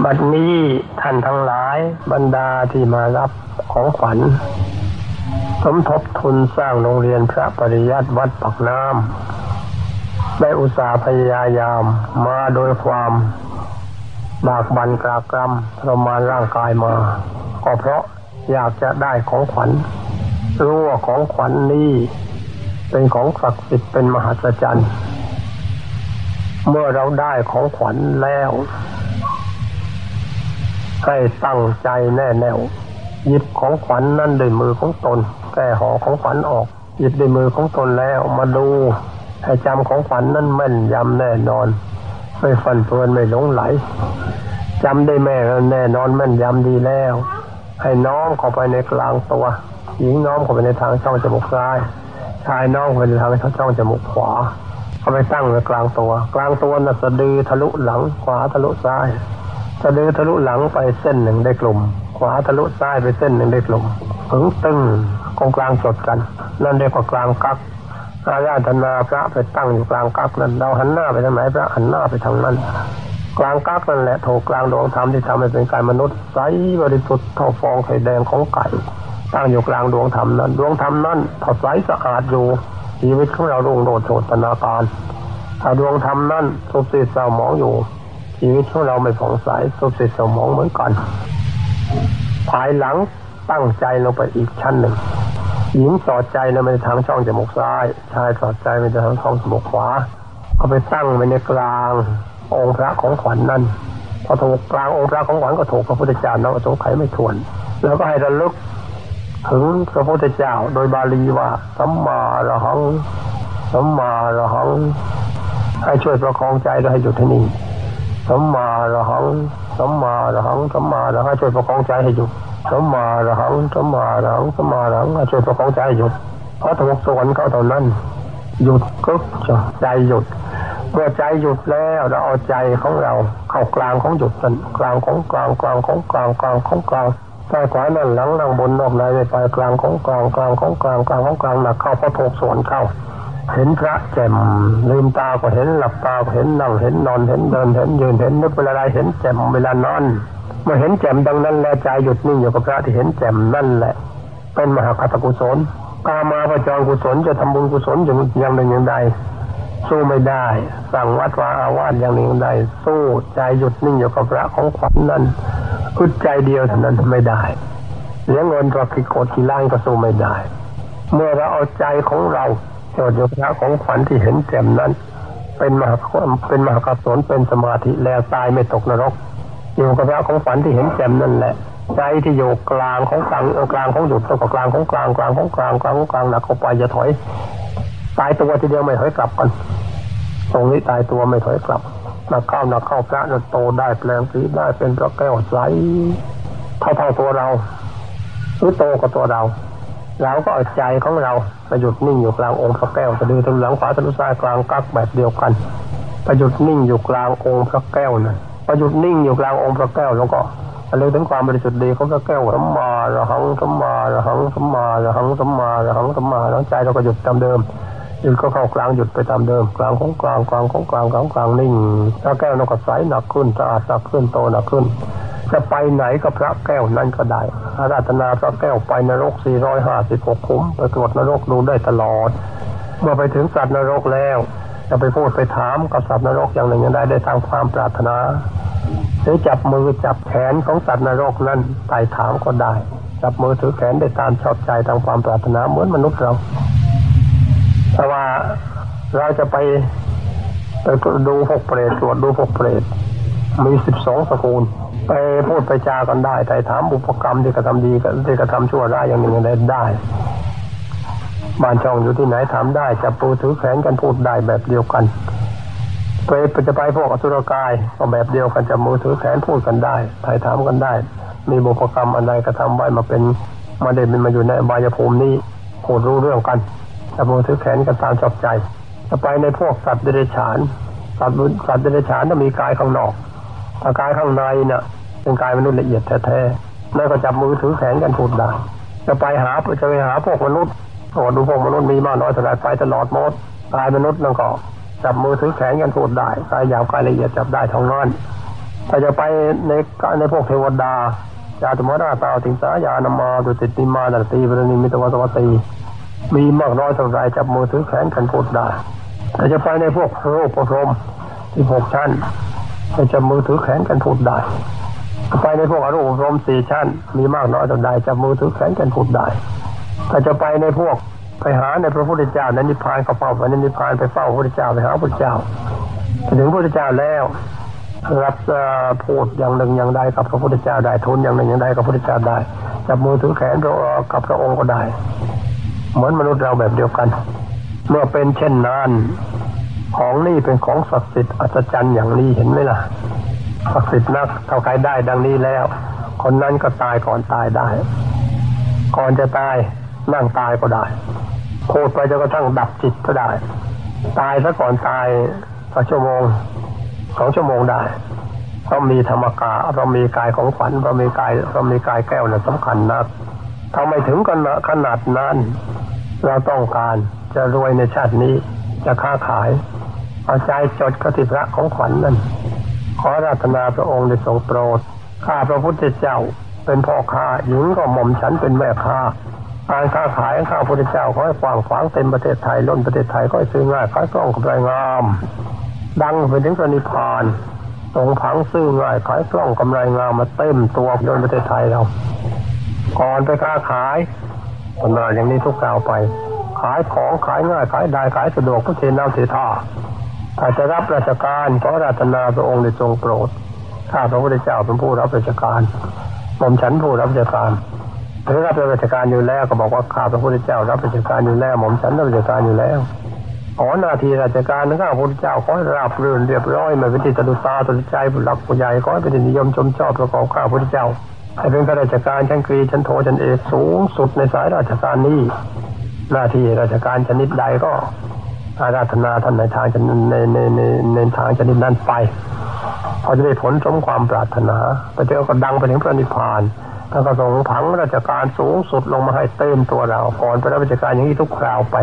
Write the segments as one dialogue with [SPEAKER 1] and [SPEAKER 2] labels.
[SPEAKER 1] บัดนี้ท่านทั้งหลายบรรดาที่มารับของขวัญ สมทบทุนสร้างโรงเรียนพระปริยัติวัดปักน้ำได้อุตสาห์พยายามมาโดยความบากบันกรากรำทรมานร่างกายมา ก็เพราะอยากจะได้ของขวัญรู้ว่าของขวัญนี้ เป็นของศักดิ์สิทธิ์เป็นมหัศจรรย์ เมื่อเราได้ของขวัญแล้ว ให้ตั้งใจแน่แน่วหยิบของขวัญนนั่นด้วยมือของตนแก้ห่อของขวัญออกหยิบด้วยมือของตนแล้วมาดูให้จำของขวัญนนั่นแม่นยำแน่นอน ไม่ฟันเฟือนไม่หลงไหลจำได้แม่แน่นอนแม่นยำดีแล้ว ให้น้อมเข้าไปในกลางตัวหญิงน้อมเข้าไปในทางช่องจมูกซ้ายชายน้อมเข้าไปในทางช่องจมูกขวาเอาไปตั้งไว้กลางตัว กลางตัวน่ะสะดือทะลุหลังขวาทะลุซ้าย สะดือทะลุหลังไปเส้นหนึ่งได้กลุ่ม ขวาทะลุซ้ายไปเส้นหนึ่งได้กลุ่มถึงตึงกองกลางจดกัน นั่นเรียกว่ากลางกักอาญาธนาพระไปตั้งอยู่กลางกักนั้นเราหันหน้าไปทางไหนพระหันหน้าไปทางนั้น กลางกักนั่นแหละโถกลางดวงธรรมที่ทำให้เป็นกายมนุษย์ใสบริสุทธิ์เท่าฟองไข่แดงของไก่ตั้งอยู่กลางดวงธรรมนั้น ดวงธรรมนั้นถ้าใสสะอาดอยู่ชีวิตของเรารุ่งโรจน์โชตนาการถ้าดวงธรรมนั้นสุบสิดเศร้าหมองอยู่ ชีวิตของเราไม่ผ่องใสสุบสิดเศร้าหมองเหมือนกันภายหลังตั้งใจลงไปอีกชั้นหนึ่งหญิงสอดใจในไปทางช่องจมูกซ้าย ชายสอดใจไปทางช่องจมูกขวา เอาไปตั้งไว้ในกลาง องค์พระของขวัญนนั่น พอถูกกลางองค์พระของขวัญก็ถูกพระพุทธเจ้าเราสงไขไม่ทวน แล้วก็ให้ระลึกถึงพระพุทธเจ้าโดยบาลีว่าสัมมาระหังสัมมาระหังให้ช่วยประคองใจและให้หยุดที่นี่ สัมมาระหังสัมมาระหังสัมมาระหังช่วยประคองใจให้หยุดสัมมาระหังสัมมาระหังสัมมาระหังช่วยประคองใจให้หยุดเพราะถูกสวนเข้าเท่านั้น หยุดก็ใจหยุดเมื่อใจหยุดแล้วเราเอาใจของเรา เข้ากลางของหยุดนั้นกลางของกลางกลางของกลางกลางของกลางซ้ายขวานั่นหลังนั่งบนนอกในไปกลางของกลางกลางของกลางกลางของกลางหนักเข้าเพอถูกสวนเข้า เห็นพระแจ่มลืมตาก็เห็นหลับตาก็เห็นนั่งเห็นนอนเห็นเดินเห็นยืนเห็นนึกเวลาใดเห็นแจ่มเวลานอนเมื่อเห็นแจ่มดังนั้นแล้วใจหยุดนิ่งอยู่กับพระที่เห็นแจ่มนั่นแหละ เป็นมหาคตกุศลกามาประจรกุศลจะทำบุญกุศลอย่างอย่างหนึ่งอย่างใดสู้ไม่ได้ สั่งวัดวาอาวาสอย่างหนึ่งอย่างใดสู้ใจหยุดนิ่งอยู่กับพระของขวัญนั้นอึดใจเดียวเท่านั้นไม่ได้เลี้ยงเงินตัวกิโกดกี่ล้านก็สู้ไม่ได้ เมื่อเราเอาใจของเรา จดอยู่พระของขวัญที่เห็นแจ่มนั้น เป็นมหาเป็นมหากุศลเป็นสมาธิแล้วตายไม่ตกนรกอยู่กับพระของขวัญที่เห็นแจ่มนั่นแหละใจที่อยู่กลางของกลางกลางของหยุดแล้วก็กลางของกลางกลางของกลางกลางของกลางหนักเข้าไปจะถอย ตายตัวทีเดียวไม่ถอยกลับกันตรงนี้ตายตัวไม่ถอยกลับหนักเข้าหนักเข้าพระจะโตได้แปลงสีได้เป็นพระแก้วใสเท่าเท่าตัวเราหรือโตกว่าตัวเรา เราก็เอาใจของเราไปหยุดนิ่งอยู่กลางองค์พระแก้วสะดือทะลุหลังขวาทะลุซ้ายกลางกักแบบเดียวกันไปหยุดนิ่งอยู่กลางองค์พระแก้วนะไปหยุดนิ่งอยู่กลางองค์พระแก้วแล้วก็ระลึกถึงความบริสุทธิ์ดีของพระแก้วสัมมาระหังสัมมาระหังสัมมาระหังสัมมาระหังสัมมาแล้วใจเราก็หยุดตามเดิมหยุดก็เข้ากลางหยุดไปตามเดิมกลางของกลางกลางของกลางกลางกลางนิ่งพระแก้วเราก็ใสหนักขึ้นสะอาดหนักขึ้นโตหนักขึ้น จะไปไหนก็พระแก้วนั่นก็ได้อาราธนาพระแก้วไปนรก 456 คุ้มไปตรวจนรกดูได้ตลอด เมื่อไปถึงสัตว์นรกแล้วจะไปพูดไปถามกับสัตว์นรกอย่างหนึ่งอย่างใดได้ตามความปรารถนาหรือจับมือจับแขนของสัตว์นรกนั้นไต่ถามก็ได้ จับมือถือแขนได้ตามชอบใจตามความปรารถนาเหมือนมนุษย์เราแต่ว่าเราจะไปไปดูพวกเปรตตรวจดูพวกเปรตมีสิบสองสกุล ไปพูดไปจากันได้แต่ถามบุพกรรมที่กระทำดีกับที่กระทำชั่วร้ายอย่างหนึ่งอย่างใดได้บ้านช่องอยู่ที่ไหนถามได้จับปูถือแขนกันพูดได้แบบเดียวกันไปจะไปพวกอสุรกายก็แบบเดียวกันจับมือถือแขนพูดกันได้ไถ่ถามกันได้ มีบุพกรรมอันใดกระทำไว้มาเป็นมาเด่นมาอยู่ในบายภูมินี้พูดรู้เรื่องกันจับมือถือแขนกันตามชอบใจจะไปในพวกสัตว์เดรัจฉานสัตว์สัตว์เดรัจฉานจะมีกายข้างนอก ถ้ากายข้างในเนี่ยเป็นกายมนุษย์ละเอียดแท้ๆนั่นก็จับมือถือแขนกันพูดได้จะไปหาจะไปหาพวกมนุษย์โอ้ดูพวกมนุษย์มีมากน้อยเท่าไรไปตลอดหมดกายมนุษย์นั่นก็จับมือถือแขนกันพูดได้กายหยาบกายละเอียดจับได้ทั้งนั้นถ้าจะไปในในพวกเทวดาญาติมราตาติงสายานามาดุติติมาดตีบรณิมิตวสวัตีมีมากน้อยเท่าไรจับมือถือแขนกันพูดได้ถ้าจะไปในพวกโรคพรมที่หกชั้น จะจับมือถือแขนกันพูดได้ไปในพวกอรูปรมสี่ชั้น มีมากน้อยเท่าใดจับมือถือแขนกันพูดได้ถ้าจะไปในพวกไปหาในพระพุทธเจ้าในนิพพานก็เฝ้าไปในนิพพานไปเฝ้าพระพุทธเจ้าไปหาพระพุทธเจ้าถึงพระพุทธเจ้าแล้วรับพูดอย่างหนึ่งอย่างใดกับพระพุทธเจ้าได้ทุนอย่างหนึ่งอย่างใดกับพระพุทธเจ้าได้จับมือถือแขนกับพระองค์ก็ได้ เหมือนมนุษย์เราแบบเดียวกัน เมื่อเป็นเช่นนั้น ของนี่เป็นของศักดิ์สิทธิ์อัศจรรย์อย่างนี้เห็นไหมล่ะศักดิ์สิทธิ์นักเท่าใครได้ดังนี้แล้ว คนนั้นก็ตายก่อนตายได้ ก่อนจะตายนั่งตายก็ได้พูดไปจนกระทั่งดับจิตก็ได้ ตายซะก่อนตายสักชั่วโมงสองชั่วโมงได้เรามีธรรมกาเรามีกายของขวัญเรามีกายเรามีกายแก้วเนี่ยสำคัญนะทำไมถึงกันขนาดนั้น เราต้องการจะรวยในชาตินี้จะค้าขาย เอาใจจดกติพระของขวัญนนั่น ขอราธนาพระองค์ได้ทรงโปรด ข้าพระพุทธเจ้าเป็นพ่อค้าหญิงก็หม่อมฉันเป็นแม่ค้าการค้าขายข้าพระพุทธเจ้าขอให้กว้างขวางเต็มประเทศไทยล้นประเทศไทยก็ให้ซื้อง่ายขายกล้องกำไรงาม ดังไปถึงสนิพานตรงผังซื้อง่ายขายกล้องกำไรงามมาเต็มตัวโดนประเทศไทยเราก่อนไปค้าขายคนมาอย่างนี้ทุกกล่าวไป ขายของขายง่ายขายได้ขายสะดวกพุทเทน้ำเทท่า ถ้าจจะรับราชการขอราธนาพระองค์ในทรงโปรด ข้าพระพุทธเจ้าเป็นผู้รับราชการผมฉันผู้รับราชการถ้ารับราชการอยู่แล้วก็บอกว่าข้าพระพุทธเจ้ารับราชการอยู่แล้วผมฉันรับราชการอยู่แล้วขอหน้าที่ราชการนะข้าพระพุทธเจ้าขอราบรื่นเรียบร้อยม่เป็นที่ตดุตาตุใจผู้หลักผู้ใหญ่ขอให้เป็นนิยมชมชอบประกอบข้าพระพุทธเจ้าให้เป็นข้าราชการชั้นกรีชั้นโทชั้นเอกสูงสุดในสายราชการนี้ หน้าที่ราชการชนิดใดก็ อาราธนาท่านในทางชนิดในในในในทางชนิดนั้นไปพอจะได้ผลสมความปรารถนาไปเจอก็ดังไปถึงพระนิพพานท่านก็ส่งผังราชการสูงสุดลงมาให้เต็มตัวเราก่อนไปรับราชการอย่างนี้ทุกคราวไป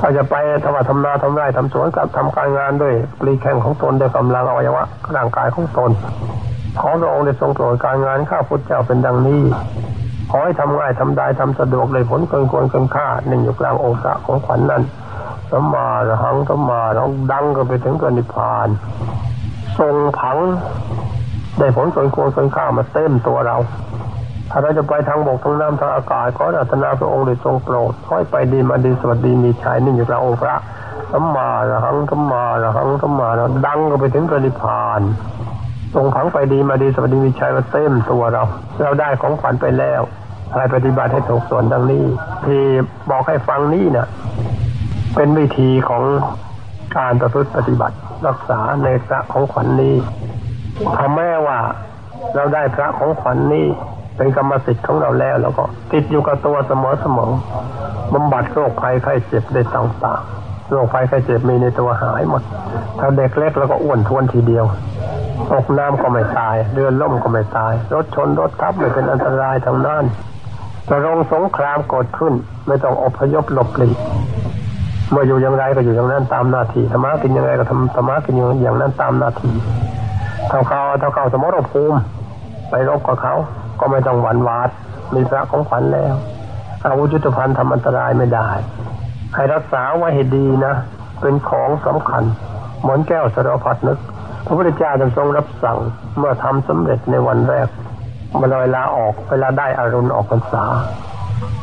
[SPEAKER 1] ถ้าจะไปทำว่าทำนาทำไร่ทำสวนกับทำการงานด้วยปลีแข่งของตนด้วยกำลังอวัยวะร่างกายของตนขอพระองค์ได้ทรงโปรดการงานข้าพุทธเจ้าเป็นดังนี้ขอให้ทำง่ายทำได้ทำสะดวกเลยผลเกินควรเกินค่าหนึ่งอยู่กลางองค์ของขวัญนนั้น สัมมาระหังสัมมาร้องดังก็ไปถึงกินิพพาน ทรงผัง ได้ผลเกินควรเกินค่ามาเต็มตัวเรา ถ้าเราจะไปทางบกทางน้ำทางอากาศขออัตนาพระองค์ได้ทรงโปรดค่อยไปดีมาดีสวัสดีมีชัยนิ่งอยู่พระองค์พระสัมมาระหังสัมมาระหังสัมมาระดังก็ไปถึงกระดิพานทรงผังไปดีมาดีสวัสดีมีชัยมาเต็มตัวเรา เราได้ของขวัญไปแล้วให้ปฏิบัติให้ถูกส่วนดังนี้ ที่บอกให้ฟังนี้นะ เป็นวิธีของการประพฤติปฏิบัติรักษาในพระของขวัญนนี้ทำแม้ว่าเราได้พระของขวัญนนี้เป็นกรรมสิทธิ์ของเราแล้วแล้วก็ติดอยู่กับตัวเสมอเสมอบำบัดโรคภัยไข้เจ็บได้ต่างๆโรคภัยไข้เจ็บมีในตัวหายหมด ถ้าเด็กเล็กแล้วก็อ้วนทวนทีเดียวตกน้ำก็ไม่ตายเรือนล่มก็ไม่ตาย รถชนรถทับไม่เป็นอันตรายทางนั้นจะลงสงครามกดขึ้น ไม่ต้องอพยพหลบหลีก เมื่ออยู่อย่างไรก็อยู่อย่างนั้นตามหน้าที่ธรรมะกินยังไงก็ทำธรรมะกินอย่างนั้นตามหน้าที่เท่าเขาเท่าเขาสมรภูมิไปรบกับเขา ก็ไม่ต้องหวั่นหวาดมีพระของขวัญแล้ว อาวุธยุทธภัณฑ์ทำอันตรายไม่ได้ ให้รักษาไว้ให้ดีนะ เป็นของสำคัญ หมอนแก้วสารพัดนึก พระพุทธเจ้าททรงรับสั่งเมื่อทำสำเร็จในวันแรกมาลอยลาออกเวลาได้อารุณออกพรรษา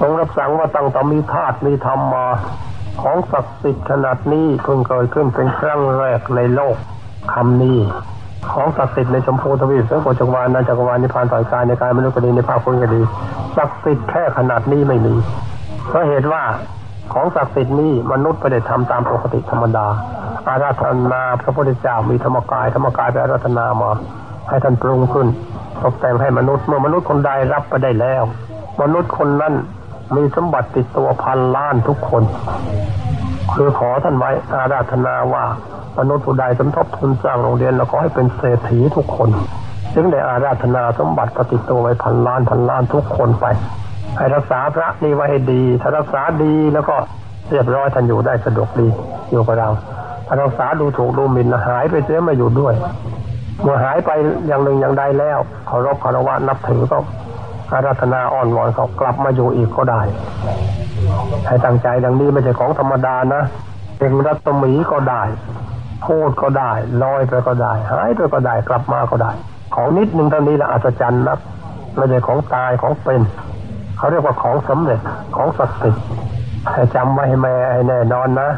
[SPEAKER 1] ทรงรับสั่งว่าตั้งแต่มีธาตุมีธรรมมา ของศักดิ์สิทธิ์ขนาดนี้เพิ่งเกิดขึ้นเป็นครั้งแรกในโลกคำนี้ ของศักดิ์สิทธิ์ในชมพูทวีปสังโกจักรวาลนาจักรวาลนิพพานต่อยกายในกายมนุษย์กดีในภาคคุณก็ดีศักดิ์สิทธิ์แค่ขนาดนี้ไม่มีเพราะเหตุว่าของศักดิ์สิทธิ์นี้มนุษย์ไม่ได้ทำตามปกติธรรมดา อาราธนาพระพุทธเจ้ามีธรรมกายธรรมกายไปอาราธนามา ให้ท่านปรุงขึ้นตกแต่งให้มนุษย์เมื่อมนุษย์คนใดรับไปได้แล้ว มนุษย์คนนั้น มีสมบัติติดตัวพันล้านทุกคนคือขอท่านไว้อาราธนาว่ามนุษย์ผู้ใดสมทบทุนสร้างโรงเรียนเราขอให้เป็นเศรษฐีทุกคนจึงได้อาราธนาสมบัติปฏิตัวไว้พันล้านพันล้านทุกคนไป ให้รักษาพระนี่ไว้ให้ดี ถ้ารักษาดีแล้วก็เรียบร้อยท่านอยู่ได้สะดวกดีอยู่กับเราถ้ารักษาดูถูกดูหมิ่นหายไปเสียมาอยู่ด้วย เมื่อหายไปอย่างหนึ่งอย่างใดแล้วเคารพคารวะนับถือก็ อารัธนาอ้อนวอนเขากลับมาอยู่อีกก็ได้ ให้ตั้งใจดังนี้ไม่ใช่ของธรรมดานะเป็นรัตมีก็ได้พูดก็ได้ลอยไปก็ได้หายไปก็ได้กลับมาก็ได้ ของนิดหนึ่งเท่านี้ละอัศจรรย์นักไม่ใช่ของตายของเป็น เขาเรียกว่าของสำเร็จของศักดิ์สิทธิ์ให้จำไว้ให้แม่ให้แน่นอนนะ